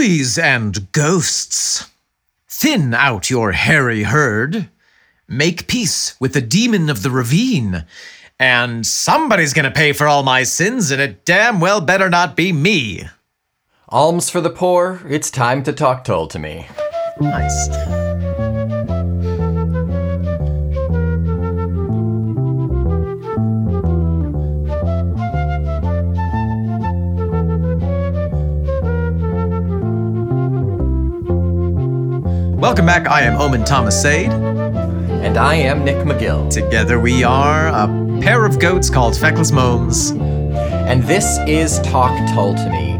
ghoulies and ghosts, thin out your hairy herd, make peace with the demon of the ravine, and somebody's gonna pay for all my sins, and it damn well better not be me. Alms for the poor, it's time to talk Tull to me. Nice. Welcome back. I am Omen Thomas Sade. And I am Nick McGill. Together we are a pair of goats called Feckless Momes, And this is Talk Tull to Me.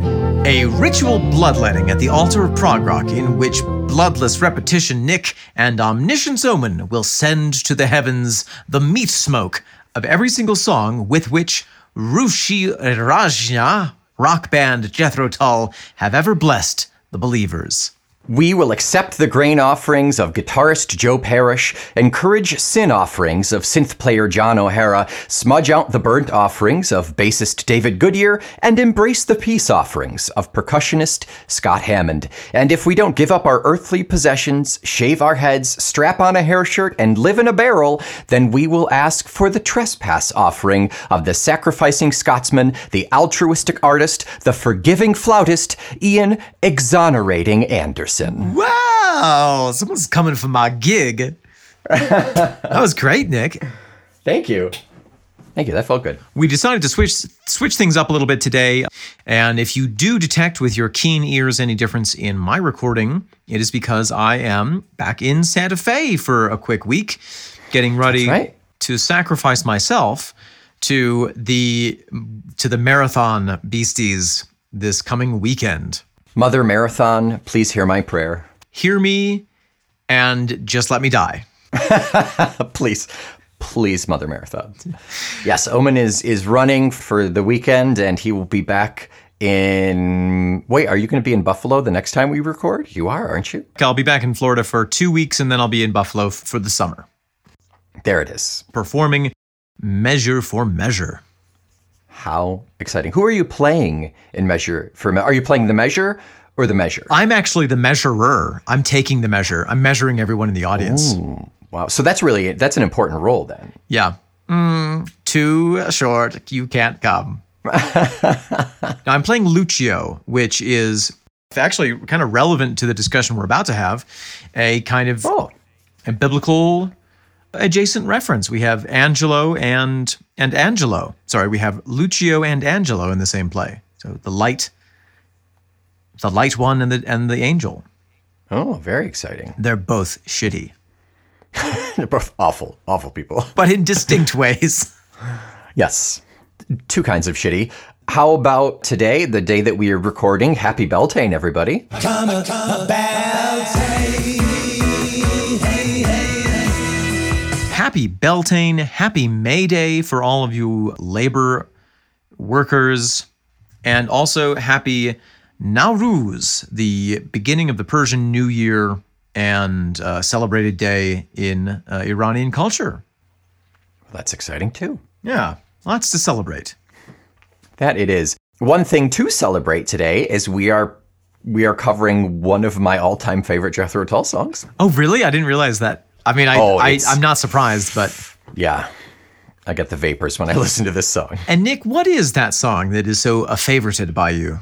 a ritual bloodletting at the altar of prog rock in which bloodless repetition Nick and omniscience Omen will send to the heavens the meat smoke of every single song with which Rushi Rajna, rock band Jethro Tull, have ever blessed the believers. We will accept the grain offerings of guitarist Joe Parrish, encourage sin offerings of synth player John O'Hara, smudge out the burnt offerings of bassist David Goodyear, and embrace the peace offerings of percussionist Scott Hammond. And if we don't give up our earthly possessions, shave our heads, strap on a hair shirt, and live in a barrel, then we will ask for the trespass offering of the sacrificing Scotsman, the altruistic artist, the forgiving flautist, Ian exonerating Anderson. Wow, someone's coming for my gig. that was great, Nick. Thank you. Thank you. That felt good. We decided to switch switch things up a little bit today, and if you do detect with your keen ears any difference in my recording, it is because I am back in Santa Fe for a quick week, getting ready right. to sacrifice myself to the to the marathon beasties this coming weekend. Mother Marathon, please hear my prayer. Hear me and just let me die. please, please, Mother Marathon. Yes, Omen is is running for the weekend, and he will be back in. Wait, are you going to be in Buffalo the next time we record? You are, aren't you? I'll be back in Florida for two weeks, and then I'll be in Buffalo for the summer, There it is. performing Measure for Measure. How exciting! Who are you playing in Measure for? Are you playing the Measure or the Measure? I'm actually the measurer. I'm taking the measure. I'm measuring everyone in the audience. Wow. So that's really that's an important role then. Yeah. Mm, too short. You can't come. now, I'm playing Lucio, which is actually kind of relevant to the discussion we're about to have. A kind of Oh, a biblical adjacent reference. We have Angelo and and Angelo. Sorry, we have Lucio and Angelo in the same play. So the light, the light one and the and the angel. oh, very exciting. They're both shitty, They're both awful, awful people. but in distinct ways. Yes. Two kinds of shitty. How about today, the day that we are recording? Happy Beltane, everybody. Happy Beltane, happy May Day for all of you labor workers, and also happy Nowruz, the beginning of the Persian New Year and uh, celebrated day in uh, Iranian culture. Well, That's exciting too. Yeah, lots to celebrate. That it is. One thing to celebrate today is we are we are covering one of my all-time favorite Jethro Tull songs. Oh, really? I didn't realize that. I mean, I, oh, I I'm not surprised, but Yeah. I get the vapors when I listen to this song. and Nick, what is that song that is so uh, favorited by you?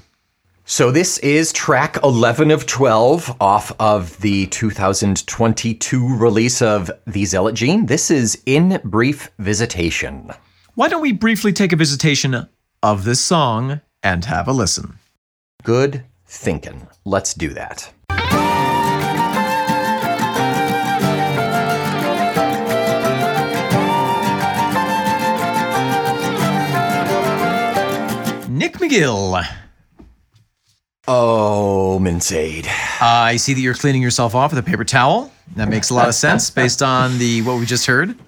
So this is track 11 of 12 off of the 2022 release of The Zealot Gene. This is In Brief Visitation. Why don't we briefly take a visitation of this song and have a listen? Good thinking. Let's do that. Nick McGill. Oh, Minsade. I see that you're cleaning yourself off with a paper towel. That makes a lot of sense based on the what we just heard.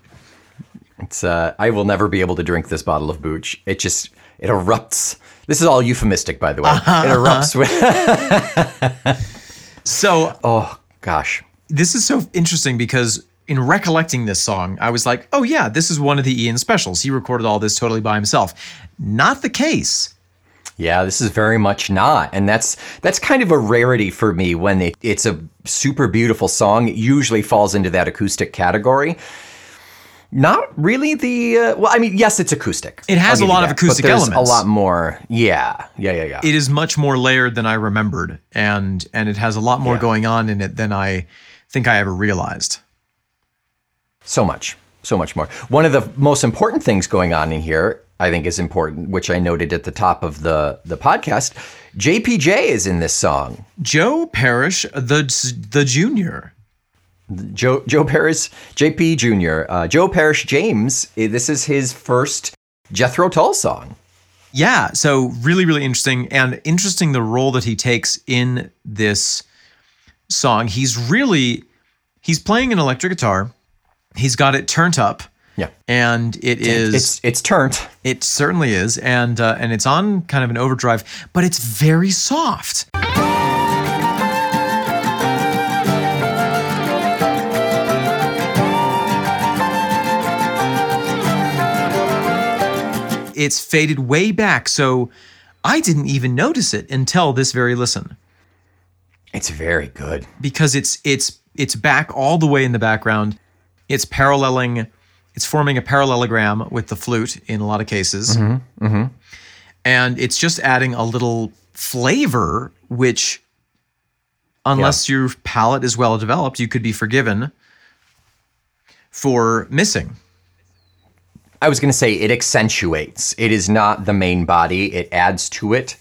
It's uh, I will never be able to drink this bottle of booch. It just it erupts. This is all euphemistic, by the way. It erupts with. So oh gosh. this is so interesting because in recollecting this song, I was like, oh yeah, this is one of the Ian specials. He recorded all this totally by himself. Not the case. Yeah, this is very much not. And that's that's kind of a rarity for me when it, it's a super beautiful song. It usually falls into that acoustic category. Not really the uh, well. I mean, yes, it's acoustic. It has a lot of acoustic but elements. A lot more. Yeah, yeah, yeah, yeah. It is much more layered than I remembered, and and it has a lot more Yeah. going on in it than I think I ever realized. So much, so much more. One of the most important things going on in here, I think, is important, which I noted at the top of the the podcast. JPJ is in this song. Joe Parrish, the the junior. Joe Joe Parrish, JP Jr. Uh, Joe Parrish James. eh, This is his first Jethro Tull song. Yeah, so really, really interesting, and interesting the role that he takes in this song. He's really he's playing an electric guitar. He's got it turned up, Yeah, and it is it's it's turned. it certainly is, and uh, and it's on kind of an overdrive, but it's very soft. It's faded way back, so I didn't even notice it until this very listen It's very good. because it's it's it's back all the way in the background. It's paralleling, it's forming a parallelogram with the flute in a lot of cases, mm-hmm, mm-hmm. and it's just adding a little flavor, which, unless your palate is well developed, you could be forgiven for missing. I was going to say it accentuates. It is not the main body. It adds to it,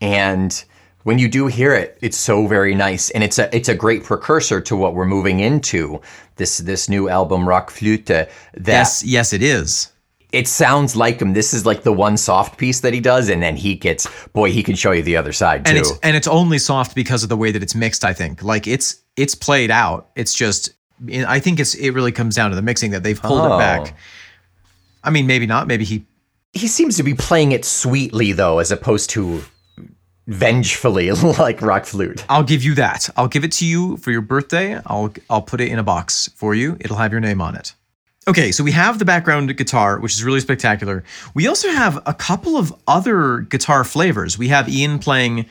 and when you do hear it, it's so very nice, and it's a it's a great precursor to what we're moving into this this new album Rock Flute. Yes, yes, it is. it sounds like him. This is like the one soft piece that he does, and then he gets boy, he can show you the other side too. and it's and it's only soft because of the way that it's mixed. I think like it's it's played out. It's just I think it's it really comes down to the mixing that they've pulled Oh. it back. I mean, maybe not. Maybe he. he seems to be playing it sweetly though, as opposed to vengefully like Rock Flute. I'll give you that. I'll give it to you for your birthday. I'll I'll put it in a box for you. It'll have your name on it. Okay, so we have the background guitar, which is really spectacular. We also have a couple of other guitar flavors. We have Ian playing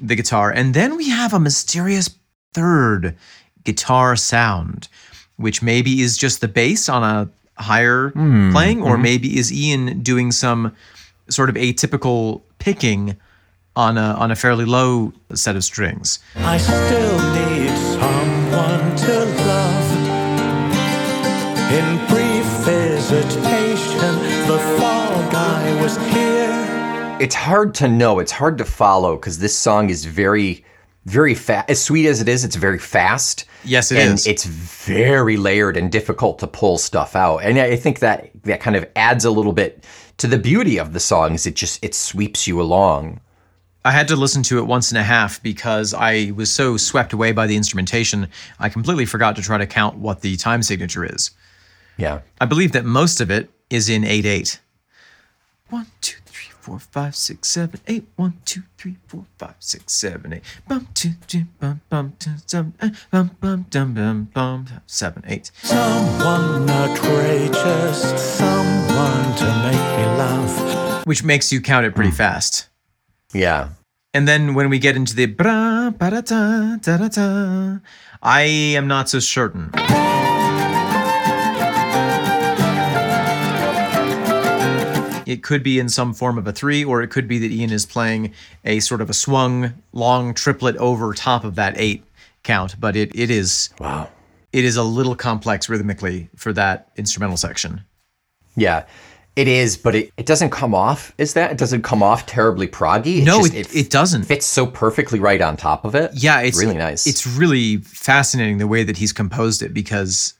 the guitar, and then we have a mysterious third guitar sound, which maybe is just the bass on a higher hmm, playing, or mm-hmm. maybe is Ian doing some sort of atypical picking on a on a fairly low set of strings. I still need someone to love. In brief visitation, the fall guy was here. It's hard to know. It's hard to follow because this song is very, very fast. As sweet as it is, it's very fast. Yes, it and is. it's very layered and difficult to pull stuff out. And I think that that kind of adds a little bit to the beauty of the songs. It just it sweeps you along. I had to listen to it once and a half because I was so swept away by the instrumentation, I completely forgot to try to count what the time signature is. Yeah. I believe that most of it is in 8 8. 1, 2, 3, 4, 5, 6, 7, 8. 1, 2, 3, 4, 5, 6, 7, 8. Bum, 2, 3, bum, bum, 2, 7, eh, bum, bum, dum, bum, bum, 7, 8. Someone outrageous, someone to make me laugh. Which makes you count it pretty fast. Yeah. And then when we get into the bra ba da da da da da, I am not so certain. It could be in some form of a three, or it could be that Ian is playing a sort of a swung long triplet over top of that eight count. But it, it is Wow. it is a little complex rhythmically for that instrumental section. Yeah. It is, but it, it doesn't come off. Is that? It doesn't come off terribly proggy. It No, just- it, it doesn't. fits so perfectly right on top of it. Yeah, it's really nice. It's really fascinating the way that he's composed it because,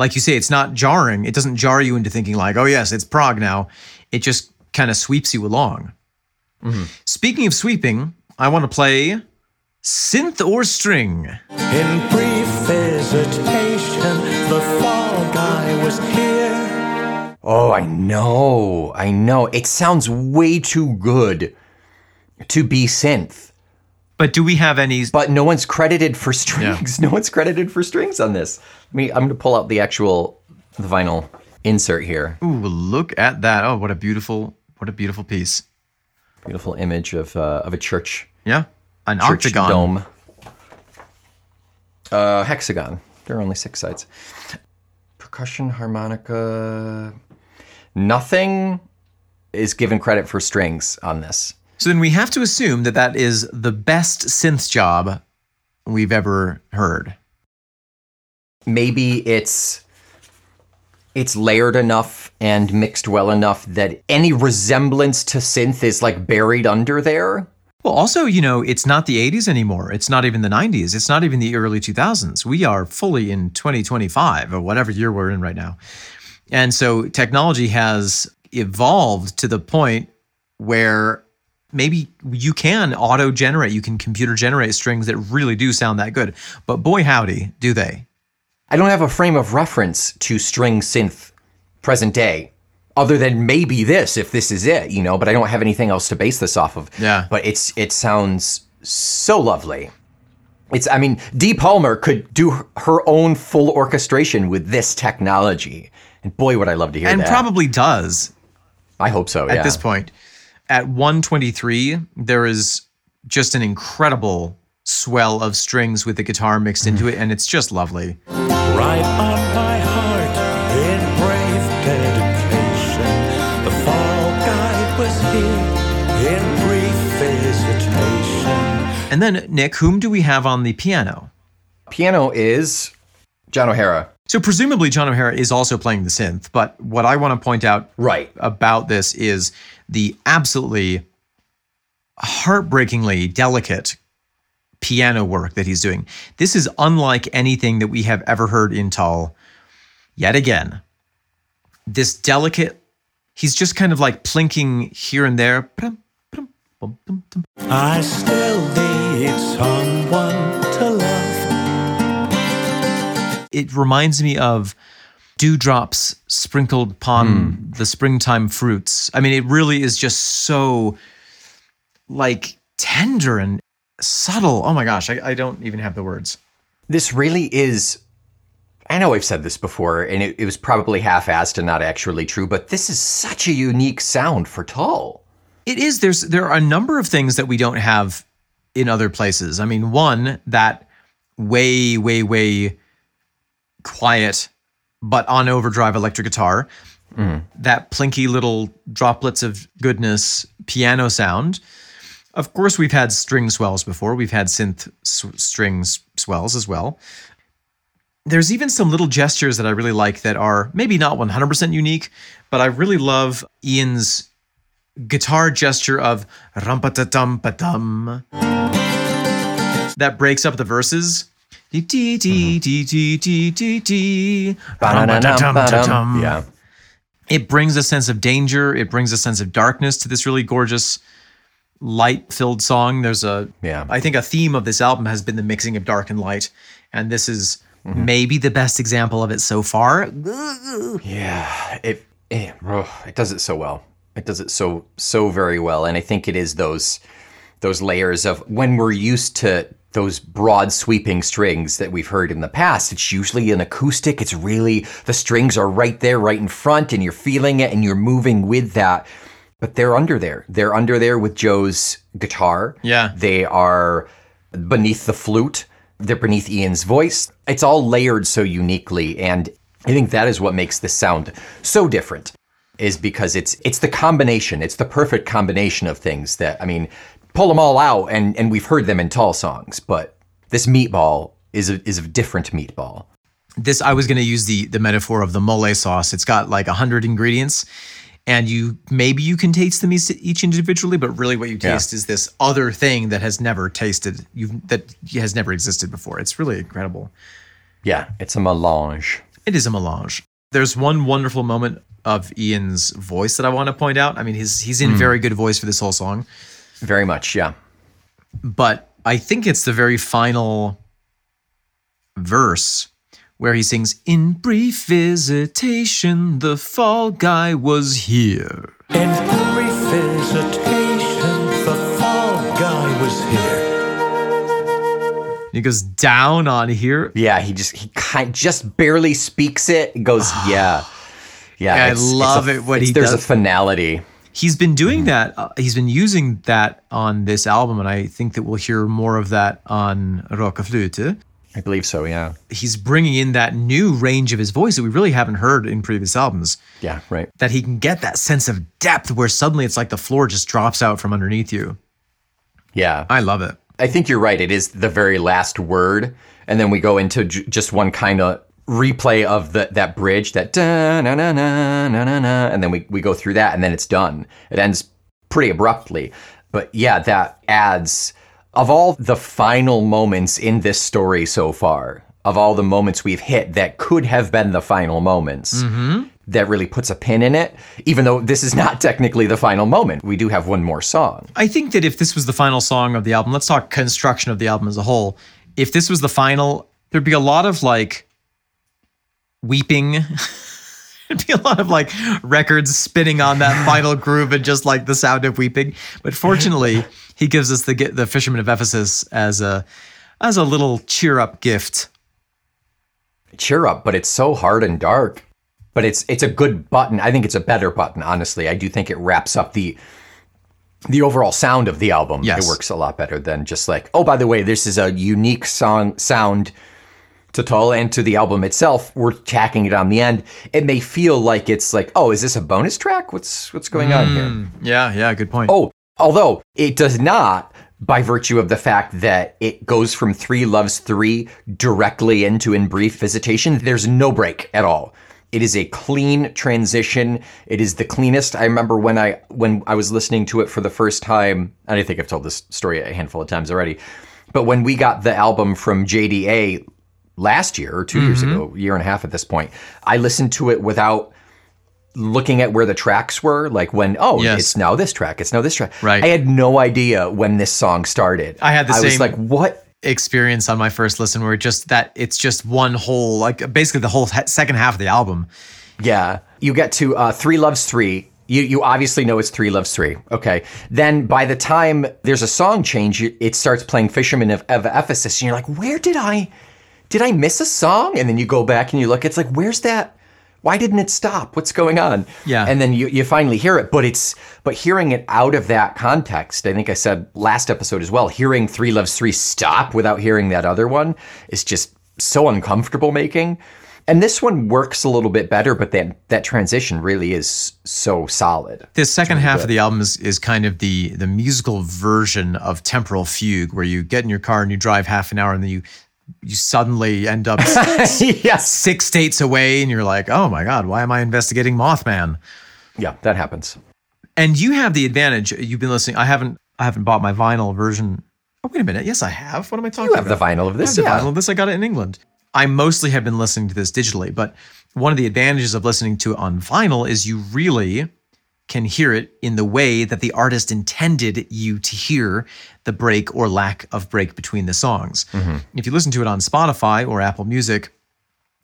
like you say, it's not jarring. It doesn't jar you into thinking like, oh yes, it's prog now. It just kind of sweeps you along. Mm-hmm. Speaking of sweeping, I want to play synth or string. In brief visitation, the Oh, I know. I know. It sounds way too good to be synth. But do we have any? But no one's credited for strings. No one's credited for strings on this. I mean, I'm going to pull out the actual the vinyl insert here. Ooh, look at that! Oh, what a beautiful, what a beautiful piece. Beautiful image of uh, of a church Yeah. An church octagon. dome. Uh, hexagon. There are only six sides. Percussion, harmonica. Nothing is given credit for strings on this. So then we have to assume that that is the best synth job we've ever heard. Maybe it's it's layered enough and mixed well enough that any resemblance to synth is like buried under there. Well, also, you know, it's not the 80s anymore. It's not even the 90s. It's not even the early 2000s. We are fully in 2025 or whatever year we're in right now. And so technology has evolved to the point where maybe you can auto generate, you can computer generate strings that really do sound that good. But boy, howdy, do they. I don't have a frame of reference to string synth present day other than maybe this if this is it, you know, but I don't have anything else to base this off of. Yeah. But it's it sounds so lovely. It's I mean, Dee Palmer could do her own full orchestration with this technology. And boy would I love to hear And that. And probably does I hope so, at yeah. this point. At 123, there is just an incredible swell of strings with the guitar mixed into it, and it's just lovely. Right And then, Nick, whom do we have on the piano? Piano is John O'Hara. So, presumably, John O'Hara is also playing the synth, but what I want to point out Right. about this is the absolutely heartbreakingly delicate piano work that he's doing. This is unlike anything that we have ever heard in Tull. Yet again, this delicate, he's just kind of like plinking here and there. I still need someone to love. It reminds me of dewdrops sprinkled upon hmm. the springtime fruits. I mean, it really is just so like tender and subtle. Oh my gosh, I, I don't even have the words. This really is. I know I've said this before, and it, it was probably half assed and not actually true, but this is such a unique sound for Tull. It is. There's there are a number of things that we don't have in other places. I mean, one that way, way, way quiet, but on overdrive electric guitar. Mm. That plinky little droplets of goodness piano sound. Of course, we've had string swells before. We've had synth s- strings swells as well. There's even some little gestures that I really like that are maybe not 100% unique, but I really love Ian's guitar gesture of rum pa dum pa dum that breaks up the verses. Yeah. It brings a sense of danger. It brings a sense of darkness to this really gorgeous, light-filled song. There's a, Yeah. I think a theme of this album has been the mixing of dark and light, and this is mm-hmm. maybe the best example of it so far. Yeah, it it, oh, it does it so well. It does it so so very well, and I think it is those those layers of when we're used to those broad sweeping strings that we've heard in the past. It's usually an acoustic. It's really the strings are right there, right in front, and you're feeling it and you're moving with that. But they're under there. They're under there with Joe's guitar. Yeah. They are beneath the flute. They're beneath Ian's voice. It's all layered so uniquely, and I think that is what makes this sound so different. Is because it's it's the combination. It's the perfect combination of things that I mean, pull them all out, and and we've heard them in Tull songs, but this meatball is a is a different meatball. this I was going to use the the metaphor of the mole sauce. It's got like a hundred ingredients, and you maybe you can taste them each each individually, but really what you Yeah. taste is this other thing that has never tasted you that has never existed before. It's really incredible. Yeah, it's a melange. It is a melange. There's one wonderful moment of Ian's voice that I want to point out. I mean, he's he's in mm. very good voice for this whole song, Very much, yeah. but I think it's the very final verse where he sings, "In brief visitation, the fall guy was here." In brief visitation, the fall guy was here. He goes down on here. Yeah, he just he kind just barely speaks it. It goes, yeah, yeah. I it's- it's love a- it when it's- he there's does- a finality. He's been doing that. Uh, he's been using that on this album, and I think that we'll hear more of that on Rock Flute. I believe so, yeah. He's bringing in that new range of his voice that we really haven't heard in previous albums. Yeah, right. That he can get that sense of depth where suddenly it's like the floor just drops out from underneath you. Yeah. I love it. I think you're right. It is the very last word. And then we go into j- just one kind of replay of the, that bridge, that da na na na na na na, and then we, we go through that and then it's done. It ends pretty abruptly. But yeah, that adds of all the final moments in this story so far, of all the moments we've hit that could have been the final moments, mm-hmm. that really puts a pin in it, even though this is not technically the final moment. We do have one more song. I think that if this was the final song of the album, let's talk construction of the album as a whole. If this was the final, there'd be a lot of like weeping. There'd be a lot of like records spinning on that final groove and just like the sound of weeping. But fortunately, he gives us the the Fisherman of Ephesus as a as a little cheer up gift. cheer up, but it's so hard and dark. But it's it's a good button. I think it's a better button, honestly. I do think it wraps up the the overall sound of the album. Yes. It works a lot better than just like, oh, by the way, this is a unique song sound to Tull and to the album itself. We're tacking it on the end. It may feel like it's like, oh, is this a bonus track? What's what's going on here? Hmm, yeah, yeah, good point. Oh, although it does not by virtue of the fact that it goes from Three Loves Three directly into In Brief Visitation. There's no break at all. It is a clean transition. It is the cleanest. I remember when I when I was listening to it for the first time, and I think I've told this story a handful of times already. But when we got the album from JDA last year or 2 years ago, a year and a half at this point, I listened to it without looking at where the tracks were, like when oh, Yes. it's now this track, it's now this track. Right. I had no idea when this song started. I had the I was like, what? experience on my first listen where just that it's just one whole like basically the whole second half of the album. Yeah. You get to uh, Three Loves Three. You, you obviously know it's Three Loves Three. Okay. Then by the time there's a song change, it starts playing Fisherman of, of Ephesus. And you're like, where did I, did I miss a song? And then you go back and you look, it's like, where's that? Why didn't it stop? What's going on? Yeah. And then you, you finally hear it, but it's, but hearing it out of that context, I think I said last episode as well, hearing Three Loves Three stop without hearing that other one is just so uncomfortable making. And this one works a little bit better, but that that transition really is so solid. The second half of the album is, is kind of the the musical version of Temporal Fugue, where you get in your car and you drive half an hour and then you you suddenly end up yes. six states away and you're like, oh my god, why am I investigating Mothman? Yeah, that happens. And you have the advantage. You've been listening. I haven't. I haven't bought my vinyl version. Oh wait a minute. Yes, I have. What am I talking You have about? the vinyl of I this, have the vinyl of this. I got it in England. I mostly have been listening to this digitally, but one of the advantages of listening to it on vinyl is you really can hear it in the way that the artist intended you to hear the break or lack of break between the songs. Mm-hmm. If you listen to it on Spotify or Apple Music,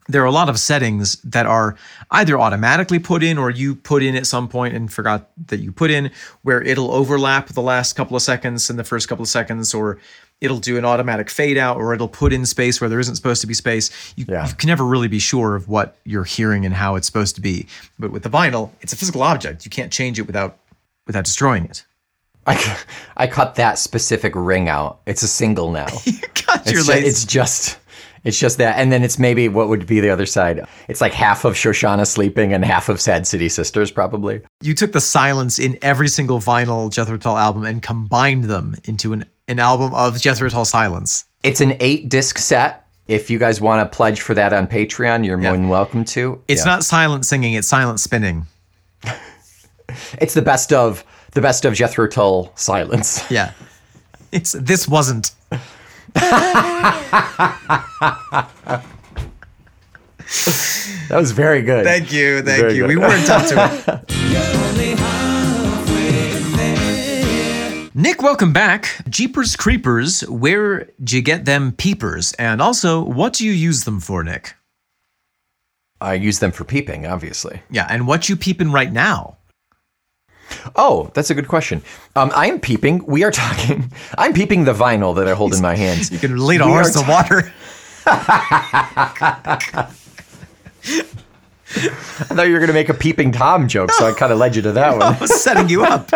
there are a lot of settings that are either automatically put in or you put in at some point and forgot that you put in where it'll overlap the last couple of seconds and the first couple of seconds or it'll do an automatic fade out or it'll put in space where there isn't supposed to be space you, Yeah. you can never really be sure of what you're hearing and how it's supposed to be but with the vinyl it's a physical object you can't change it without without destroying it I, I cut that specific ring out. It's a single now. You're It's, ju- lazy. it's just it's just that and then it's maybe what would be the other side it's like half of shoshana sleeping and half of sad city sisters probably you took the silence in every single vinyl Jethro Tull album and combined them into an, an album of Jethro Tull silence. it's an eight disc set if you guys want to pledge for that on patreon you're more than welcome to It's Yeah. not silent singing, it's silent spinning. it's the best of the best of jethro tull silence Yeah. It's this wasn't. that was very good Thank you, thank Very you. good. We weren't up to it. Nick, welcome back. Jeepers Creepers, where'd you get them peepers? And also, what do you use them for, Nick? i use them for peeping obviously Yeah, and what you peeping right now? Oh that's a good question um, i am peeping we are talking i'm peeping the vinyl that i hold in my hands You can lead a horse to water. I thought you were going to make a peeping Tom joke, so I kind of led you to that one. I was setting you up.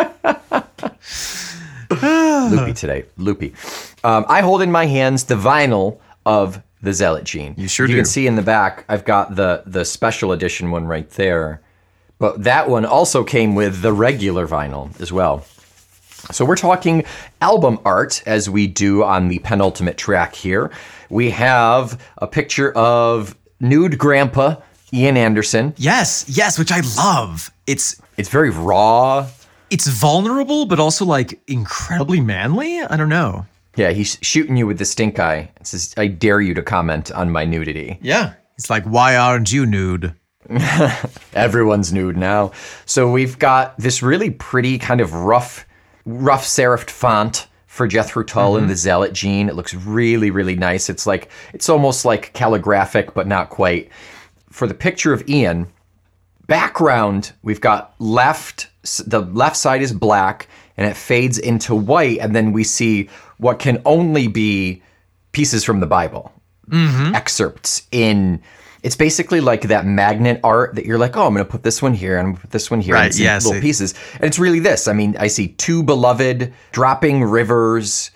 loopy today. Loopy. Um, I hold in my hands the vinyl of the Zealot Gene. You sure You do. can see in the back, I've got the the special edition one right there. But that one also came with the regular vinyl as well. So we're talking album art as we do on the penultimate track here. We have a picture of nude grandpa Ian Anderson. Yes, yes, which I love. It's It's very raw. it's vulnerable, but also like incredibly manly. I don't know. Yeah, he's shooting you with the stink eye. It says, I dare you to comment on my nudity. Yeah. It's like, why aren't you nude? Everyone's nude now. So we've got this really pretty kind of rough, rough serifed font for Jethro Tull and the mm-hmm. Zealot gene. It looks really, really nice. It's like it's almost like calligraphic, but not quite. For the picture of Ian, background we've got left. The left side is black, and it fades into white, and then we see what can only be pieces from the Bible mm-hmm. excerpts in it's basically like that magnet art that you're like, oh, I'm gonna put this one here and I'm gonna put this one here, Right, and it's in yes, little it- pieces. And it's really this. I mean, I see two beloved dropping rivers,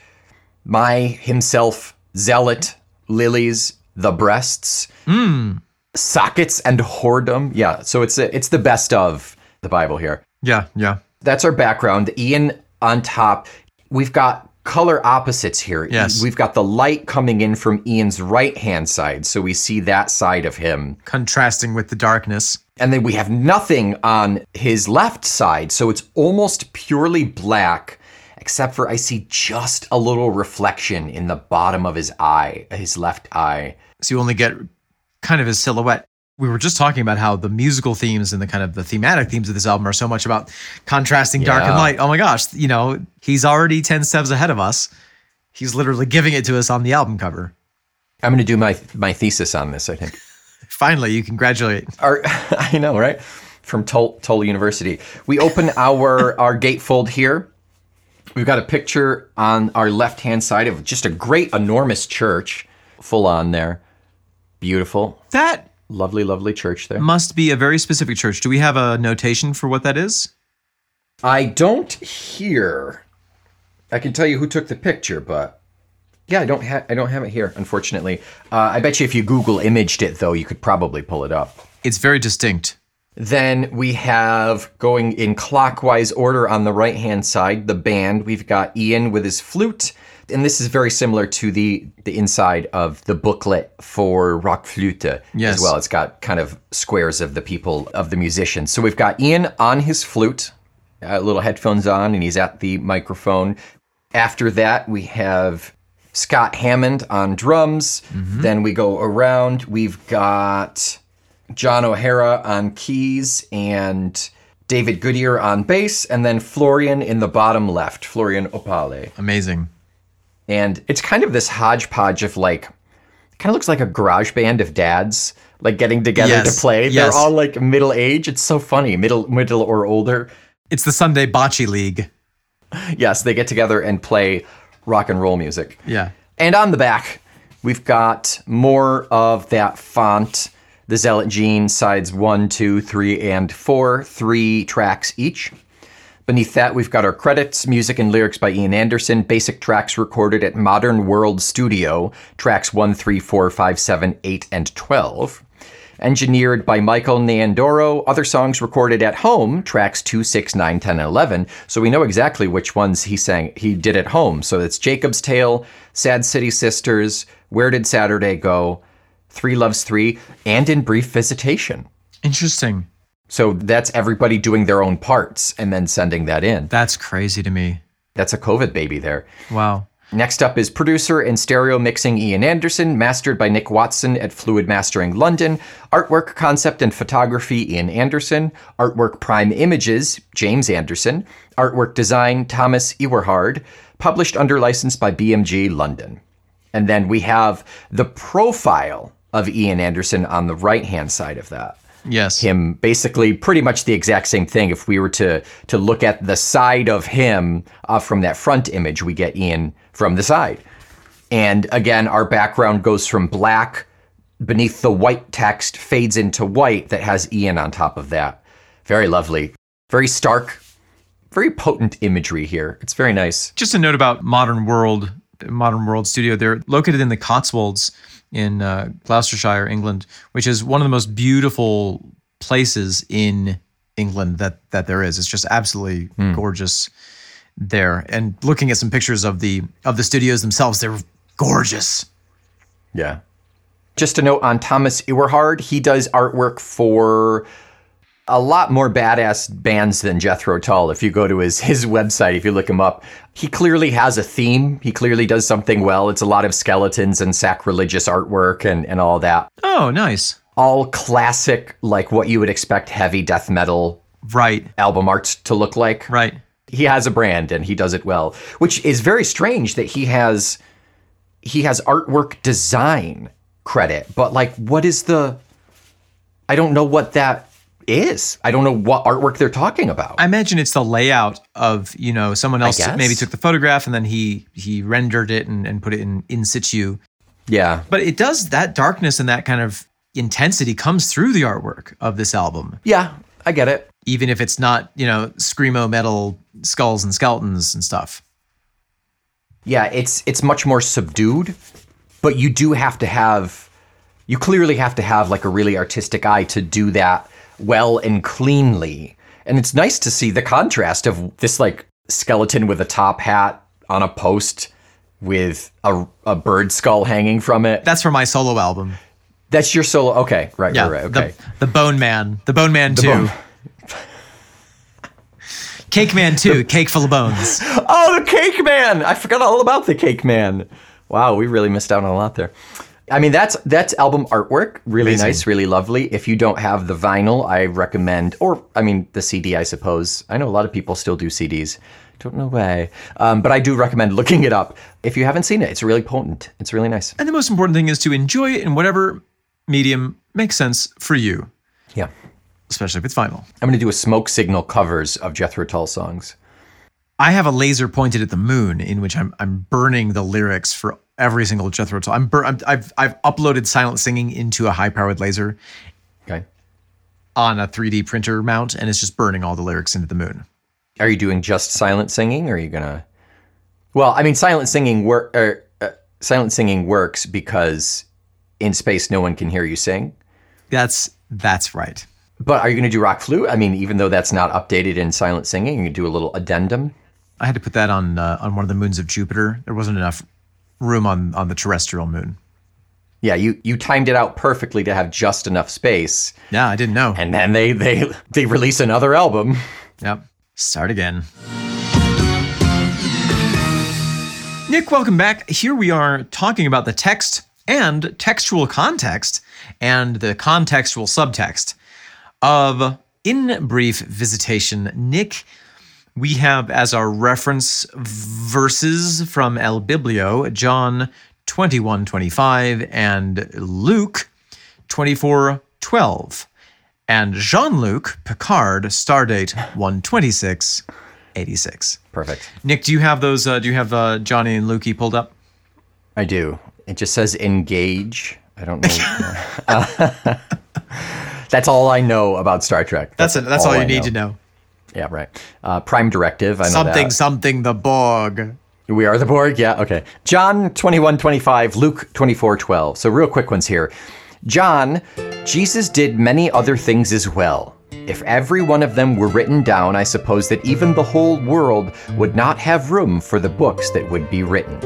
my himself, zealot, lilies, the breasts, hmm. sockets and whoredom. Yeah, so it's a, it's the best of the Bible here Yeah, yeah. that's our background. Ian on top. We've got color opposites here. Yes. We've got the light coming in from Ian's right hand side. So we see that side of him. Contrasting with the darkness. And then we have nothing on his left side. So it's almost purely black, except for I see just a little reflection in the bottom of his eye, his left eye. So you only get kind of his silhouette. We were just talking about how the musical themes and the kind of the thematic themes of this album are so much about contrasting dark and light. Oh my gosh, you know, he's already 10 steps ahead of us. He's literally giving it to us on the album cover. I'm going to do my my thesis on this, I think. Finally, you congratulate. Our, I know, right? From Tull, Tull University. We open our our gatefold here. We've got a picture on our left hand side of just a great, enormous church, full on there. Beautiful, That lovely, lovely church there. must be a very specific church. Do we have a notation for what that is? I don't hear. I can tell you who took the picture, but yeah, I don't have. I don't have it here, unfortunately. Uh, I bet you if you Google imaged it, though, you could probably pull it up. It's very distinct. Then we have going in clockwise order on the right hand side, the band. We've got Ian with his flute. And this is very similar to the the inside of the booklet for Rock Flute Yes. as well. It's got kind of squares of the people of the musicians. So we've got Ian on his flute, uh, little headphones on, and he's at the microphone. After that, we have Scott Hammond on drums. Then we go around. We've got John O'Hara on keys and David Goodyear on bass, and then Florian in the bottom left, Florian Opahle. Amazing. And it's kind of this hodgepodge of like, kind of looks like a garage band of dads like getting together Yes, to play. yes. They're all like middle age. It's so funny, middle middle or older. It's the Sunday Bocce League. Yes, they get together and play rock and roll music. Yeah. And on the back, we've got more of that font. The Zealot Gene, sides one, two, three, and four, three tracks each. Beneath that, we've got our credits, music and lyrics by Ian Anderson, basic tracks recorded at Modern World Studio, tracks 1, 3, 4, 5, 7, 8, and 12. Engineered by Michael Neandoro, other songs recorded at home, tracks 2, 6, 9, 10, and 11. So we know exactly which ones he sang, he did at home. So it's Jacob's Tale, Sad City Sisters, Where Did Saturday Go, Three Loves Three, and In Brief Visitation. Interesting. So that's everybody doing their own parts and then sending that in. That's crazy to me. That's a COVID baby there. Wow. Next up is producer and stereo mixing Ian Anderson, mastered by Nick Watson at Fluid Mastering London. Artwork, concept, and photography Ian Anderson. Artwork Prime Images James Anderson. Artwork design Thomas Ewerhard. Published under license by BMG London. And then we have the profile of Ian Anderson on the right hand side of that Yes. him basically pretty much the exact same thing if we were to to look at the side of him uh, from that front image we get ian from the side and again our background goes from black beneath the white text fades into white that has Ian on top of that. Very lovely. Very stark, very potent imagery here. It's very nice. Just a note about Modern World, Modern World Studio. They're located in the Cotswolds in uh, Gloucestershire, England, which is one of the most beautiful places in England that that there is. It's just absolutely gorgeous there. And looking at some pictures of the of the studios themselves, they're gorgeous. Yeah. Just a note on Thomas Ewerhard, he does artwork for a lot more badass bands than Jethro Tull. If you go to his his website, if you look him up, he clearly has a theme. He clearly does something well. It's a lot of skeletons and sacrilegious artwork and, and all that. Oh, nice. All classic, like what you would expect heavy death metal Right, album art to look like. right. He has a brand and he does it well, which is very strange that he has he has artwork design credit, but like what is the I don't know what that is. I don't know what artwork they're talking about. I imagine it's the layout of you know someone else maybe took the photograph and then he he rendered it and, and put it in in situ. yeah. But it does that darkness and that kind of intensity comes through the artwork of this album, Yeah, I get it. even if it's not you know screamo metal skulls and skeletons and stuff. Yeah, it's it's much more subdued, but you do have to have you clearly have to have like a really artistic eye to do that well and cleanly. And it's nice to see the contrast of this like skeleton with a top hat on a post with a, a bird skull hanging from it. That's for my solo album. That's your solo. Okay, right, Yeah, right, right. Okay. the, the Bone Man, the Bone Man Two, Bone- Cake Man Two, Cake Full of Bones. Oh, the Cake Man! I forgot all about the Cake Man. Wow, we really missed out on a lot there. I mean, that's that's album artwork. Really Amazing. nice, really lovely. If you don't have the vinyl, I recommend, or I mean, the CD, I suppose. I know a lot of people still do CDs. Don't know why, um, but I do recommend looking it up. If you haven't seen it, it's really potent. It's really nice. And the most important thing is to enjoy it in whatever medium makes sense for you, Yeah, especially if it's vinyl. I'm gonna do a smoke signal covers of Jethro Tull songs. I have a laser pointed at the moon in which I'm I'm burning the lyrics for every single Jethro Tull. I'm, bur- I'm I've I've uploaded silent singing into a high powered laser Okay. on a 3D printer mount, and it's just burning all the lyrics into the moon. Are you doing just silent singing, or are you gonna? Well, I mean, silent singing work. Er, uh, silent singing works because in space no one can hear you sing. That's that's right. But are you gonna do rock flute? I mean, even though that's not updated in silent singing, you can do a little addendum. I had to put that on uh, on one of the moons of Jupiter. There wasn't enough room on on the terrestrial moon. Yeah, you you timed it out perfectly to have just enough space, Yeah, I didn't know. and then they they they release another album. Yep. Start again. Nick, welcome back. Here we are talking about the text and textual context and the contextual subtext of In Brief Visitation. Nick, we have as our reference verses from El Biblio, John 21 25 and Luke 24 12 and Jean Luc Picard, stardate 126 86. Perfect. Nick, do you have those? Uh, do you have uh, Johnny and Lukey pulled up? I do. It just says engage. I don't know. that's all I know about Star Trek. That's it. That's all, you I need to know. Yeah, right. Uh, Prime Directive. I know Something, that. something, the Borg. We are the Borg. Yeah. Okay. John 21 25, Luke 24 12. So, real quick ones here. John, Jesus did many other things as well. If every one of them were written down, I suppose that even the whole world would not have room for the books that would be written.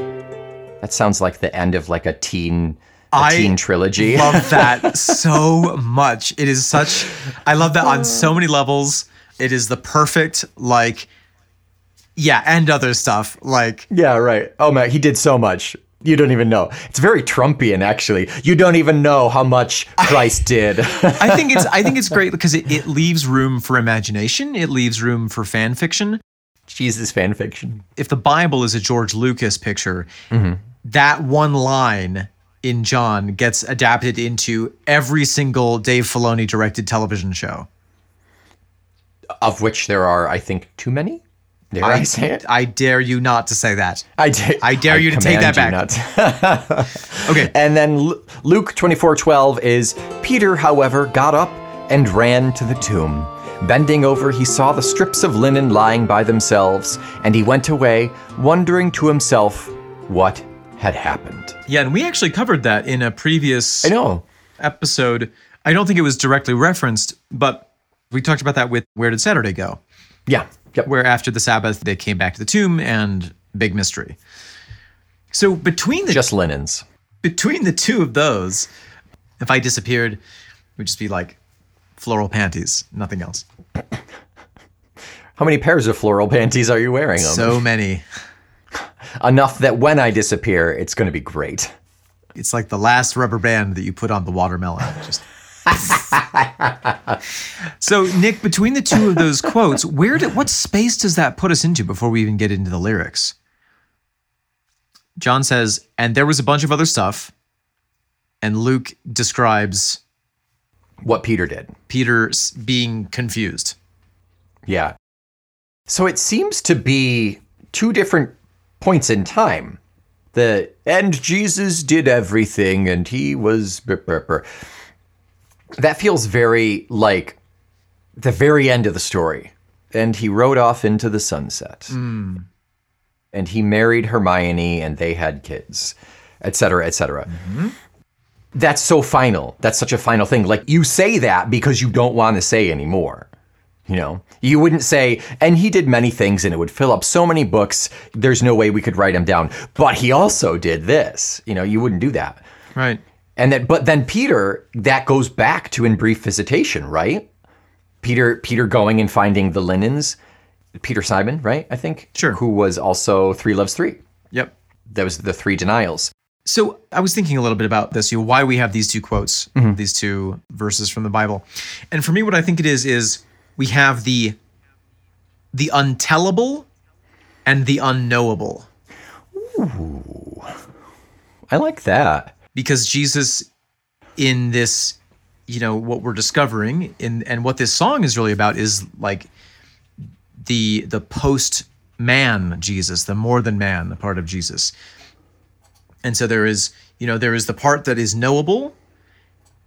That sounds like the end of like a teen, a I teen trilogy. I love that so much. It is such. I love that on so many levels. It is the perfect like. Yeah, and other stuff like yeah, right. Oh man, he did so much. You don't even know. It's very Trumpian, actually. You don't even know how much Christ did. I think it's I think it's great because it, it leaves room for imagination. It leaves room for fan fiction. Jesus fan fiction. If the Bible is a George Lucas picture, mm-hmm. that one line in John gets adapted into every single Dave Filoni directed television show. Of which there are, I think, too many. Dare I, say it? I dare you not to say that. I, da- I dare you to take that back. Okay. And then Lu- Luke 24:12 is Peter, however, got up and ran to the tomb. Bending over, he saw the strips of linen lying by themselves, and he went away, wondering to himself what had happened. Yeah, and we actually covered that in a previous I know. episode. I don't think it was directly referenced, but we talked about that with Where Did Saturday Go? Yeah. Yep. Where after the Sabbath they came back to the tomb and big mystery. So between the Just linens. between the two of those, if I disappeared, it would just be like floral panties, nothing else. How many pairs of floral panties are you wearing? 'em? So many. Enough that when I disappear, it's going to be great. It's like the last rubber band that you put on the watermelon. Just. so Nick, between the two of those quotes, where did what space does that put us into before we even get into the lyrics? John says, and there was a bunch of other stuff, and Luke describes What Peter did. Peter being confused. Yeah. So it seems to be two different points in time. The and Jesus did everything and he was. That feels very like the very end of the story. And he rode off into the sunset. Hmm. And he married Hermione and they had kids, etc., etc. Mm-hmm. That's so final. That's such a final thing. Like you say that because you don't want to say anymore. You know, you wouldn't say, and he did many things and it would fill up so many books. There's no way we could write him down. But he also did this. You know, you wouldn't do that. Right. And then, but then Peter, that goes back to in brief visitation, right? Peter, Peter going and finding the linens. Peter Simon, right? I think. Sure. Who was also Three Loves Three. Yep. That was the three denials. So I was thinking a little bit about this, you know, why we have these two quotes, mm-hmm. these two verses from the Bible. And for me, what I think it is is we have the the untellable and the unknowable. Ooh. I like that. Because Jesus in this, you know, what we're discovering in and what this song is really about is like the the post man Jesus, the more than man, the part of Jesus. And so there is, you know, there is the part that is knowable,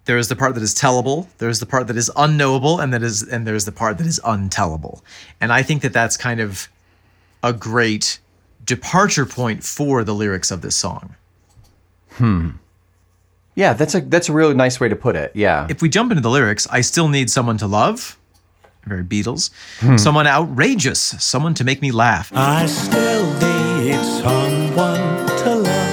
there is the part that is tellable, there is the part that is unknowable, and that is and there's the part that is untellable. And I think that that's kind of a great departure point for the lyrics of this song. Hmm. Yeah, that's a that's a really nice way to put it. Yeah. If we jump into the lyrics, I still need someone to love, very Beatles, someone outrageous, someone to make me laugh. I still need someone to love.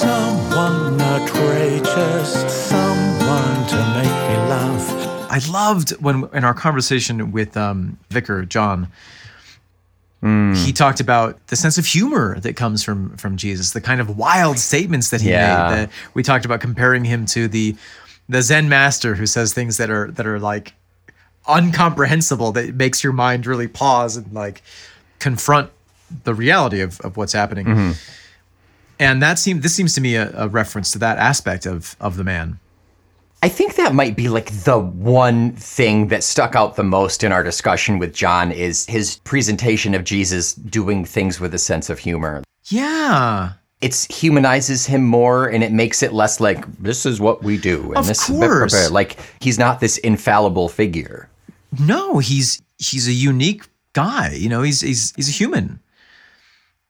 Someone outrageous, someone to make me laugh. I loved when in our conversation with um, Vicar John, Mm. he talked about the sense of humor that comes from from Jesus, the kind of wild statements that he Yeah. made. That we talked about comparing him to the the Zen master who says things that are that are like uncomprehensible that makes your mind really pause and like confront the reality of, of what's happening. Mm-hmm. And that seemed this seems to me a, a reference to that aspect of of the man. I think that might be like the one thing that stuck out the most in our discussion with John is his presentation of Jesus doing things with a sense of humor. Yeah. It's humanizes him more and it makes it less like this is what we do and Of this course. like he's not this infallible figure. No, he's he's a unique guy. You know, he's he's he's a human,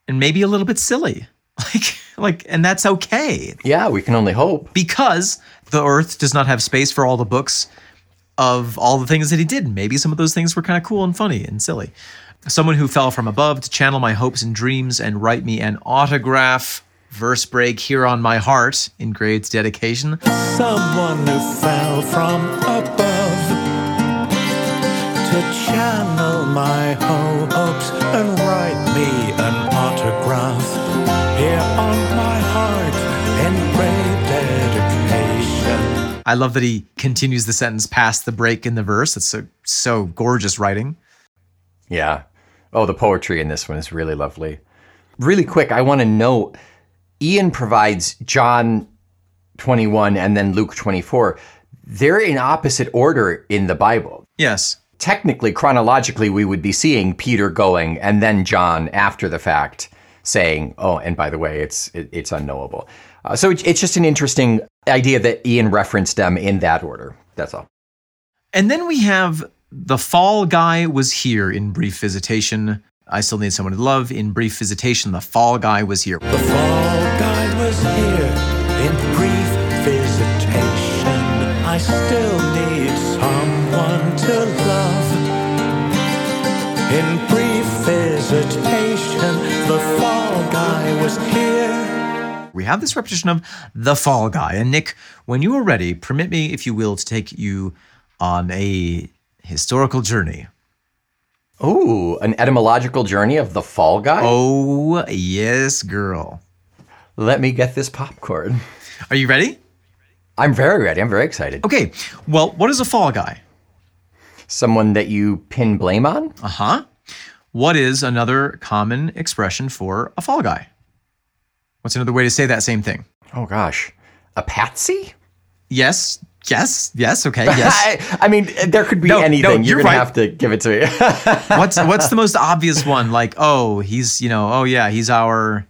and maybe a little bit silly. Like like, and that's okay Yeah, we can only hope. because the Earth does not have space for all the books of all the things that he did. Maybe some of those things were kind of cool and funny and silly. Someone who fell from above to channel my hopes and dreams and write me an autograph. Verse break here on my heart in grades dedication. Someone who fell from above to channel my hopes and write me an autograph here on my heart in great dedication. I love that he continues the sentence past the break in the verse. It's so so gorgeous writing. Yeah. Oh, the poetry in this one is really lovely. Really quick, I want to note Ian provides John 21 and then Luke 24. They're in opposite order in the Bible. Yes. technically, chronologically, we would be seeing Peter going and then John after the fact saying, "Oh, and by the way, it's it, it's unknowable." Uh, so it, it's just an interesting idea that Ian referenced them in that order. That's all. And then we have the fall guy was here in brief visitation. I still need someone to love. In brief visitation, the fall guy was here. The fall guy was here in brief visitation. I still need someone to love. In brief visitation, the fall guy was here. We have this repetition of the fall guy. And Nick, when you are ready, permit me, if you will, to take you on a historical journey. Oh, an etymological journey of the fall guy. Oh, yes, girl. Let me get this popcorn. Are you ready? I'm very ready. I'm very excited. Okay. Well, what is a fall guy? Someone that you pin blame on? Uh huh. What is another common expression for a fall guy? What's another way to say that same thing? Oh gosh, a patsy? Yes, yes, yes. Okay, yes. I, I mean, there could be No, no, anything. you're You're gonna have to give it to me. what's what's the most obvious one? Like, oh, he's you know, oh yeah, he's our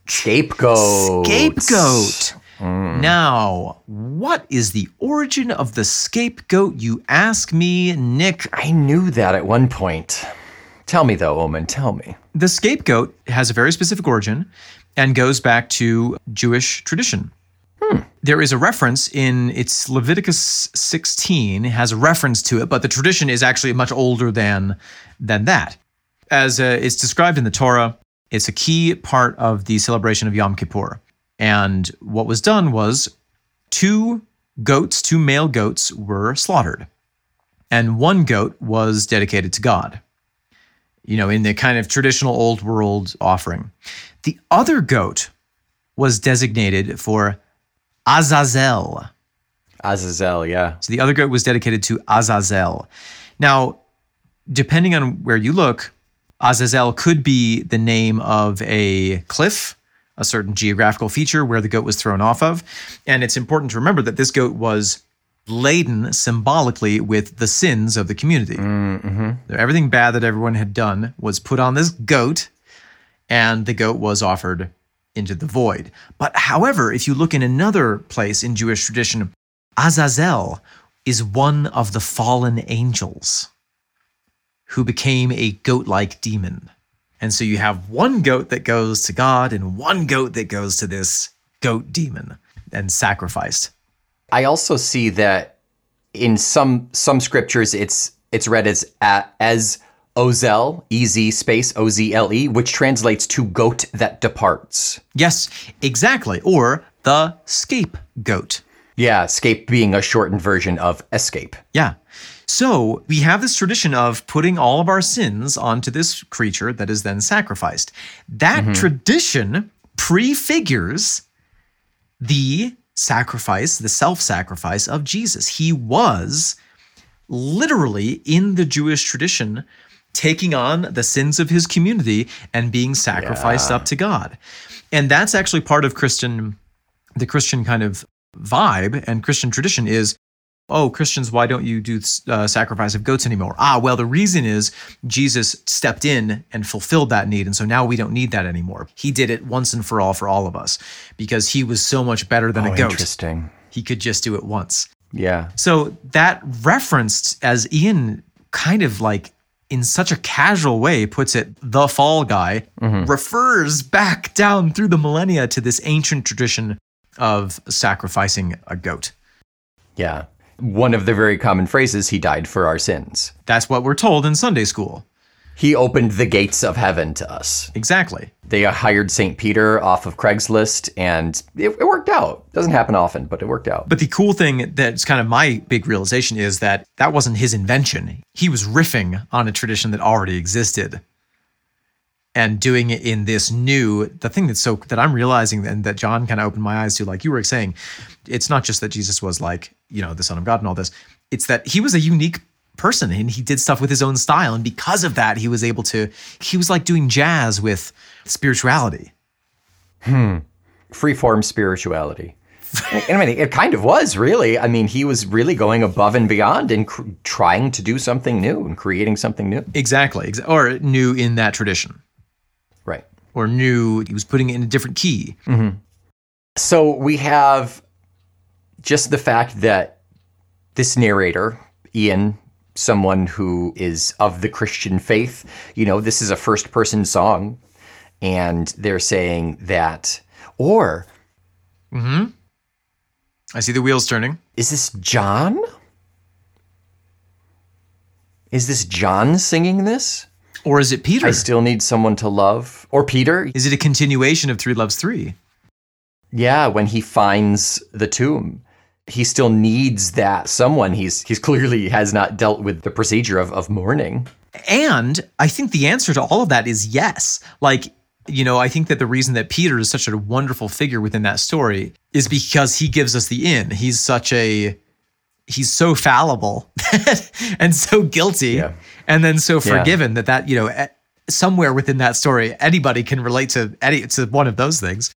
Scapegoat. scapegoat. Mm. Now, what is the origin of the scapegoat? You ask me, Nick. I knew that at one point. Tell me though, Omen. Tell me. The scapegoat has a very specific origin and goes back to Jewish tradition. There is a reference in it's Leviticus 16 has a reference to it, but the tradition is actually much older than than that. As uh, it's described in the Torah, it's a key part of the celebration of Yom Kippur. And what was done was two goats, two male goats were slaughtered. And one goat was dedicated to God you know, in the kind of traditional old world offering. The other goat was designated for Azazel. Azazel, yeah. So the other goat was dedicated to Azazel. Now, depending on where you look, Azazel could be the name of a cliff, a certain geographical feature where the goat was thrown off of. And it's important to remember that this goat was laden symbolically with the sins of the community. So Everything bad that everyone had done was put on this goat, and the goat was offered into the void. But however, if you look in another place in Jewish tradition, Azazel is one of the fallen angels who became a goat like demon. And so you have one goat that goes to God and one goat that goes to this goat demon and sacrificed. I also see that in some some scriptures it's it's read as as Ozel, E Z space O Z L E, which translates to goat that departs. Yes, exactly. Or the scapegoat. Yeah, scape being a shortened version of escape. Yeah. So we have this tradition of putting all of our sins onto this creature that is then sacrificed. That mm-hmm. tradition prefigures the sacrifice, the self sacrifice of Jesus. He was literally in the Jewish tradition taking on the sins of his community and being sacrificed up to God. And that's actually part of Christian the Christian kind of vibe and Christian tradition is oh Christians why don't you do uh, sacrifice of goats anymore ah well the reason is Jesus stepped in and fulfilled that need and so now we don't need that anymore he did it once and for all for all of us because he was so much better than Oh, a goat interesting. he could just do it once Yeah. so that referenced as Ian kind of like in such a casual way puts it, the fall guy refers back down through the millennia to this ancient tradition of sacrificing a goat. Yeah. One of the very common phrases, he died for our sins. That's what we're told in Sunday school. He opened the gates of heaven to us. Exactly. They hired St. Peter off of Craigslist, and it, it worked out. Doesn't happen often, but it worked out. But the cool thing that's kind of my big realization is that that wasn't his invention. He was riffing on a tradition that already existed and doing it in this new the thing that's so that I'm realizing and that John kind of opened my eyes to like you were saying it's not just that Jesus was like, you know, the son of God and all this. It's that he was a unique person and he did stuff with his own style and because of that he was able to he was like doing jazz with spirituality. Hmm freeform spirituality. I mean, it kind of was really. I mean, he was really going above and beyond and cr- trying to do something new and creating something new. Exactly. Ex- Or new in that tradition. Or new, he was putting it in a different key. Mm-hmm. So we have just the fact that this narrator, Ian, someone who is of the Christian faith, you know, this is a first person song, and they're saying that, or mm-hmm. I see the wheels turning. is this John? Is this John singing this? Or is it Peter? I still need someone to love. Or Peter? is it a continuation of Three Loves Three? Yeah, when he finds the tomb. He still needs that someone. He's he's clearly has not dealt with the procedure of, of mourning. And I think the answer to all of that is yes. Like, you know, I think that the reason that Peter is such a wonderful figure within that story is because he gives us the in. He's such a he's so fallible and so guilty Yeah. and then so Yeah. forgiven that that, you know, somewhere within that story anybody can relate to any to one of those things.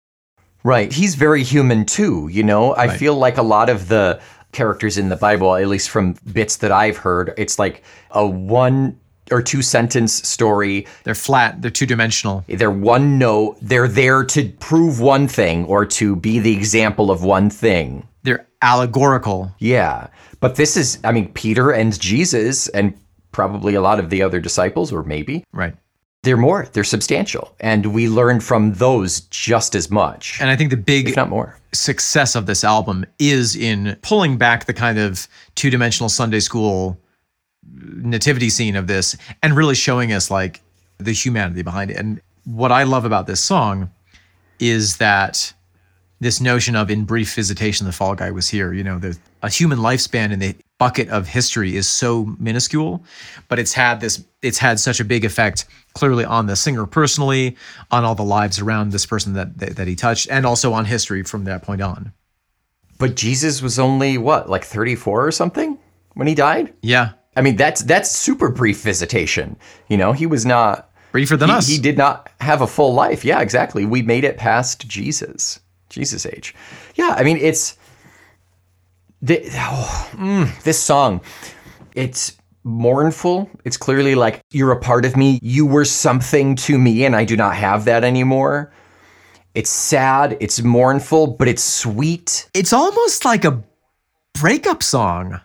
Right. He's very human too, you know? I Right. feel like a lot of the characters in the Bible, at least from bits that I've heard, it's like a one or two sentence story. They're flat, they're two-dimensional. They're one note. They're there to prove one thing or to be the example of one thing. They're allegorical. Yeah. But this is, I mean, Peter and Jesus and probably a lot of the other disciples, or maybe, Right. they're more, they're substantial. And we learn from those just as much, And I think the big if not more. success of this album is in pulling back the kind of two-dimensional Sunday school nativity scene of this and really showing us like the humanity behind it. And what I love about this song is that this notion of in brief visitation the fall guy was here, you know, the a human lifespan in the bucket of history is so minuscule, but it's had this it's had such a big effect clearly on the singer personally, on all the lives around this person that that, that he touched and also on history from that point on. But Jesus was only what, like 34 or something when he died? Yeah. I mean, that's that's super brief visitation. You know, he was not Briefer than he, us. he did not have a full life. Yeah, exactly. We made it past Jesus. Jesus age. Yeah, I mean, it's the, oh, mm, this song. It's mournful. It's clearly like you're a part of me. You were something to me and I do not have that anymore. It's sad, it's mournful, but it's sweet. it's almost like a breakup song.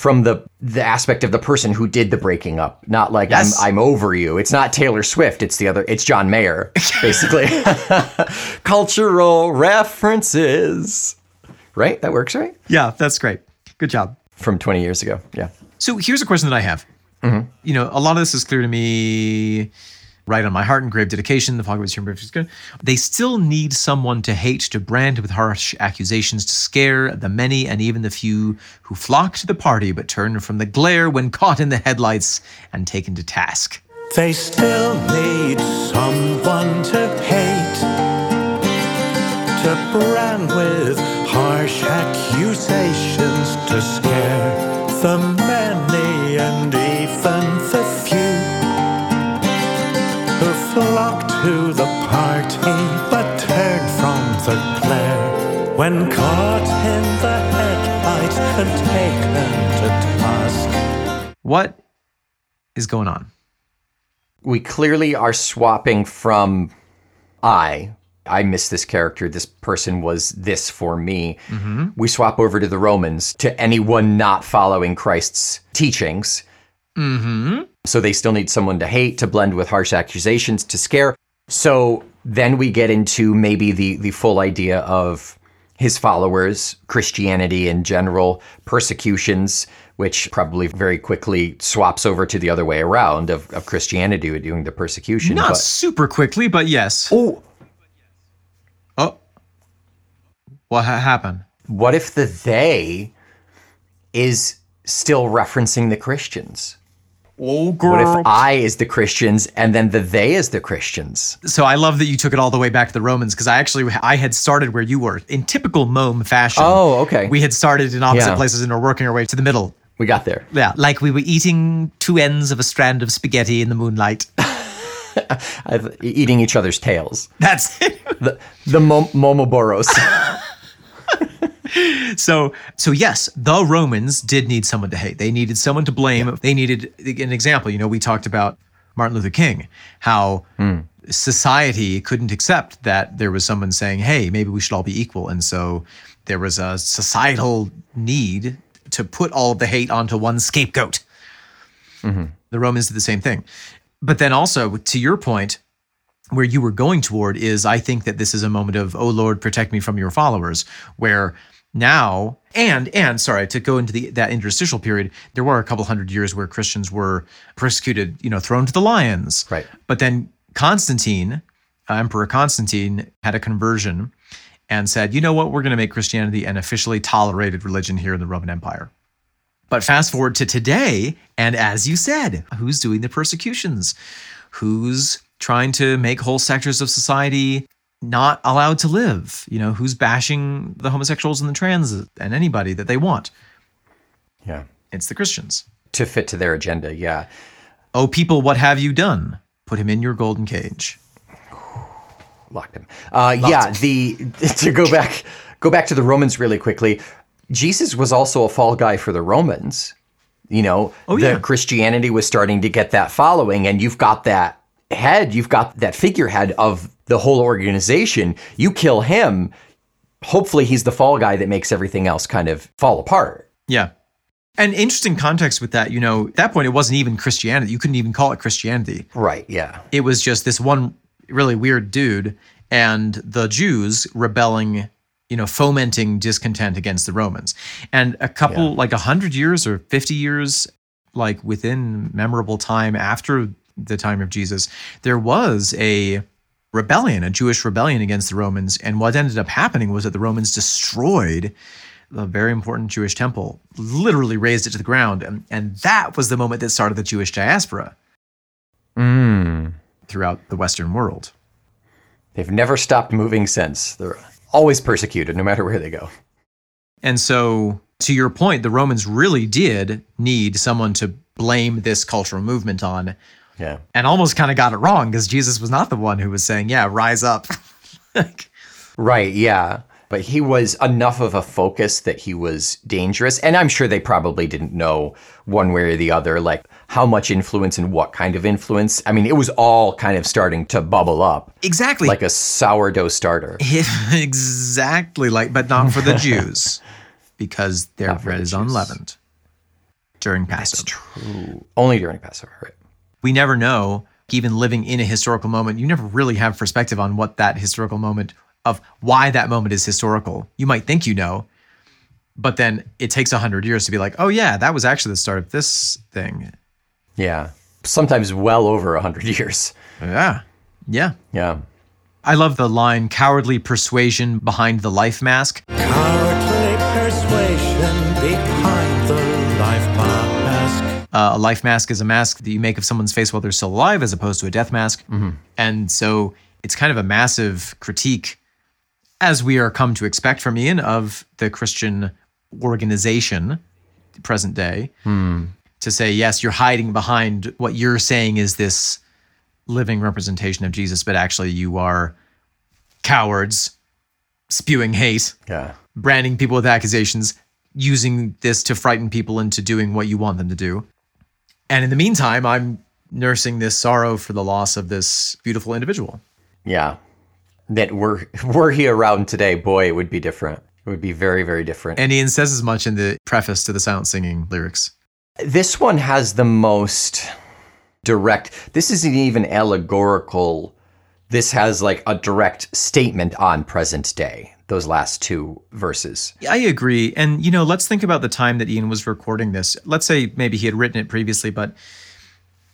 From the the aspect of the person who did the breaking up, not like Yes. I'm I'm over you. It's not Taylor Swift. It's the other. It's John Mayer, basically. Cultural references, right? That works, right? Yeah, that's great. Good job. From 20 years ago. Yeah. So here's a question that I have. Mm-hmm. You know, a lot of this is clear to me. Right on my heart and grave dedication, the Fogwoods Humor is good. They still need someone to hate, to brand with harsh accusations, to scare the many and even the few who flock to the party but turn from the glare when caught in the headlights and taken to task. They still need someone to hate, to brand with harsh accusations, to scare the many to the party but turn from the glare when caught in the headlights and taken to task. What is going on? We clearly are swapping from I. I miss this character. This person was this for me. Mm-hmm. We swap over to the Romans, to anyone not following Christ's teachings. Mm-hmm. So they still need someone to hate, to blend with harsh accusations, to scare. So then we get into maybe the the full idea of his followers, Christianity in general, persecutions, which probably very quickly swaps over to the other way around of, of Christianity doing the persecution. Not but- super quickly, but yes. oh, Oh. What ha- happened? what if the they is still referencing the Christians? Oh, What if I is the Christians and then the they is the Christians? So I love that you took it all the way back to the Romans because I actually I had started where you were in typical Mome fashion. Oh, okay. We had started in opposite Yeah. places and are working our way to the middle. We got there. Yeah, like we were eating two ends of a strand of spaghetti in the moonlight. Eating each other's tails. That's it. The the Mom- Momoboros. so so yes the romans did need someone to hate. They needed someone to blame. They needed an example. You know we talked about martin luther king how hmm. society couldn't accept that there was someone saying hey maybe we should all be equal. And so there was a societal need to put all the hate onto one scapegoat. Mm-hmm. The romans did the same thing. But then also to your point where you were going toward is I think that this is a moment of oh Lord protect me from your followers where now and and sorry to go into the that interstitial period there were a couple hundred years where Christians were persecuted you know thrown to the lions Right. but then Constantine uh, Emperor Constantine had a conversion and said you know what we're going to make Christianity an officially tolerated religion here in the Roman Empire but fast forward to today, and as you said, who's doing the persecutions? Who's trying to make whole sectors of society not allowed to live? You know, who's bashing the homosexuals and the trans and anybody that they want? Yeah. It's the Christians. To fit to their agenda, yeah. Oh, people, what have you done? Put him in your golden cage. Locked him. Uh, yeah, the to go back go back to the Romans really quickly. Jesus was also a fall guy for the Romans. You know, Oh, the yeah. Christianity was starting to get that following, and you've got that head, you've got that figurehead of the whole organization. You kill him, hopefully he's the fall guy that makes everything else kind of fall apart. Yeah. And interesting context with that, you know, at that point, it wasn't even Christianity. You couldn't even call it Christianity. Right, yeah. it was just this one really weird dude and the Jews rebelling, you know, fomenting discontent against the Romans. And a couple, like a hundred years or 50 years, like within memorable time after the time of Jesus, there was a rebellion, a Jewish rebellion against the Romans. And what ended up happening was that the Romans destroyed the very important Jewish temple, literally razed it to the ground. And, and that was the moment that started the Jewish diaspora Mm. throughout the Western world. They've never stopped moving since. They're always persecuted, no matter where they go. And so, to your point, the Romans really did need someone to blame this cultural movement on, Yeah. and almost kind of got it wrong because Jesus was not the one who was saying, Yeah, rise up. Like, Right, yeah. But he was enough of a focus that he was dangerous. And I'm sure they probably didn't know one way or the other, like how much influence and what kind of influence. I mean, it was all kind of starting to bubble up exactly. like a sourdough starter. exactly like, but not for the Jews because their bread the is Jews. unleavened during Passover. That's true. Only during Passover, right? We never know, even living in a historical moment, you never really have perspective on what that historical moment of why that moment is historical. You might think you know, but then it takes a hundred years to be like, oh yeah, that was actually the start of this thing. Yeah. Sometimes well over a hundred years. Yeah. Yeah. Yeah. I love the line cowardly persuasion behind the life mask. Cowardly persuasion behind the life mask. Uh, a life mask is a mask that you make of someone's face while they're still alive, as opposed to a death mask. And so it's kind of a massive critique, as we are come to expect from Ian, of the Christian organization, present day, to say, yes, you're hiding behind what you're saying is this living representation of Jesus, but actually you are cowards spewing hate Yeah. branding people with accusations, using this to frighten people into doing what you want them to do. And in the meantime, I'm nursing this sorrow for the loss of this beautiful individual. Yeah. That were were he around today, boy, it would be different. It would be very, very different. And Ian says as much in the preface to the silent singing lyrics. This one has the most direct. This isn't even allegorical. This has like a direct statement on present day. Those last two verses. I agree. And, you know, let's think about the time that Ian was recording this. Let's say maybe he had written it previously, but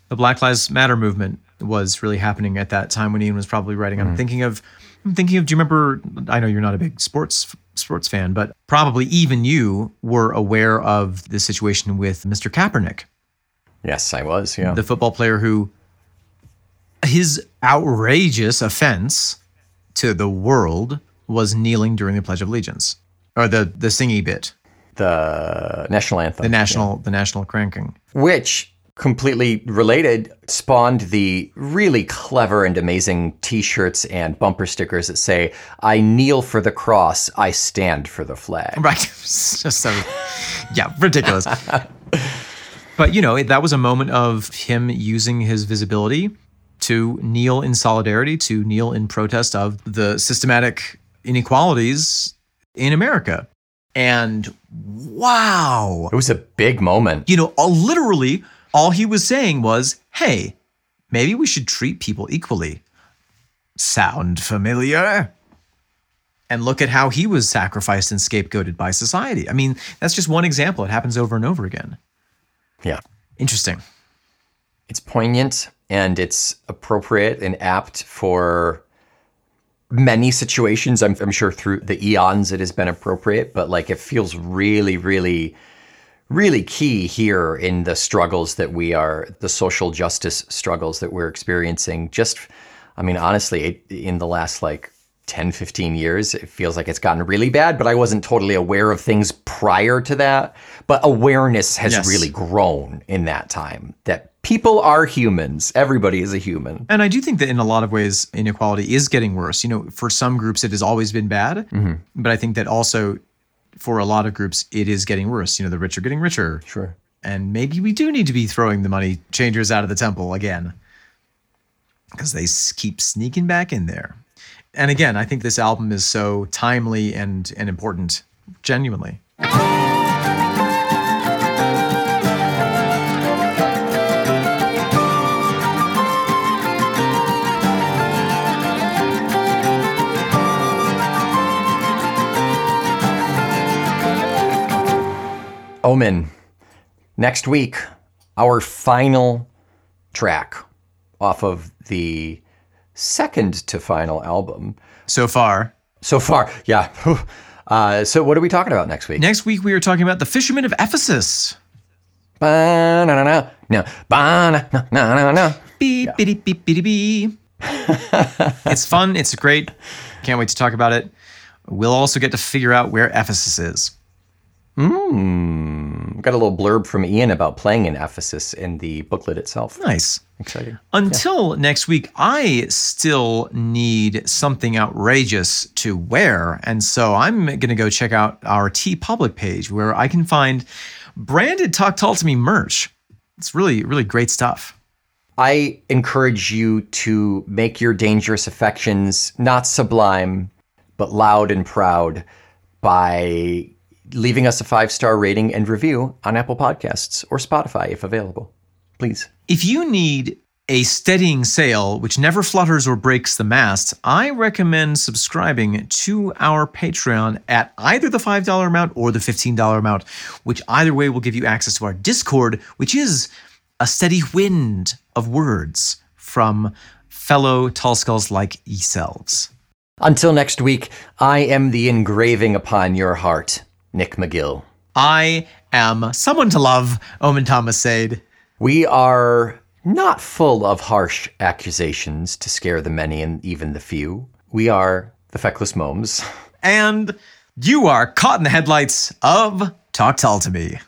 the Black Lives Matter movement was really happening at that time when Ian was probably writing. I'm mm-hmm. thinking of, I'm thinking of, do you remember? I know you're not a big sports sports fan, but probably even you were aware of the situation with Mr. Kaepernick, Yes, I was. Yeah. the football player who his outrageous offense to the world was kneeling during the Pledge of Allegiance or the the singy bit the national anthem. the national the national cranking which completely related, spawned the really clever and amazing t shirts and bumper stickers that say, I kneel for the cross, I stand for the flag. Right. Just so, yeah, ridiculous. but, you know, that was a moment of him using his visibility to kneel in solidarity, to kneel in protest of the systematic inequalities in America. And wow. It was a big moment. You know, literally, all he was saying was, hey, maybe we should treat people equally. Sound familiar? And look at how he was sacrificed and scapegoated by society. I mean, that's just one example. It happens over and over again. Yeah. Interesting. It's poignant and it's appropriate and apt for many situations. I'm, I'm sure through the eons it has been appropriate, but like it feels really, really, really key here in the struggles that we are, the social justice struggles that we're experiencing. Just, I mean, honestly, it, in the last like 10, 15 years, it feels like it's gotten really bad, but I wasn't totally aware of things prior to that. But awareness has Yes. really grown in that time that people are humans. Everybody is a human. And I do think that in a lot of ways, inequality is getting worse. You know, for some groups, it has always been bad. Mm-hmm. But I think that also for a lot of groups, it is getting worse. You know, the rich are getting richer. Sure. And maybe we do need to be throwing the money changers out of the temple again because they keep sneaking back in there. And again, I think this album is so timely and, and important, genuinely. Omen. Next week, our final track off of the second to final album So far, so far. Yeah. Uh, so, what are we talking about next week? next week we are talking about the Fishermen of Ephesus. Ba-na-na-na. No. Ba-na-na-na-na. Beep, beep, beep, beep, beep. it's fun. It's great. Can't wait to talk about it. We'll also get to figure out where Ephesus is. Hmm. Got a little blurb from Ian about playing in Ephesus in the booklet itself. Nice. Exciting. Until next week, I still need something outrageous to wear. And so I'm going to go check out our TeePublic page where I can find branded Talk Tull to Me merch. It's really, really great stuff. I encourage you to make your dangerous affections not sublime, but loud and proud by leaving us a five star rating and review on Apple Podcasts or Spotify if available. Please. If you need a steadying sail which never flutters or breaks the mast, I recommend subscribing to our Patreon at either the $5 amount or the $15 amount, which either way will give you access to our Discord, which is a steady wind of words from fellow Tull skulls like yourselves. Until next week, I am the engraving upon your heart, Nick McGill. I am someone to love, Omen Thomas said. We are not full of harsh accusations to scare the many and even the few. We are the feckless momes. And you are caught in the headlights of Talk Tull to Me.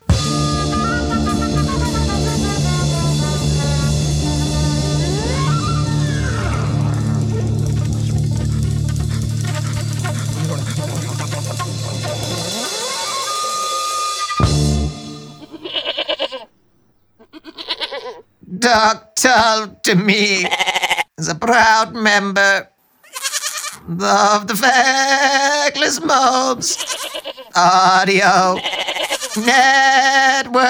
Talk Tull to Me as a proud member of the Feckless Momes Audio Network.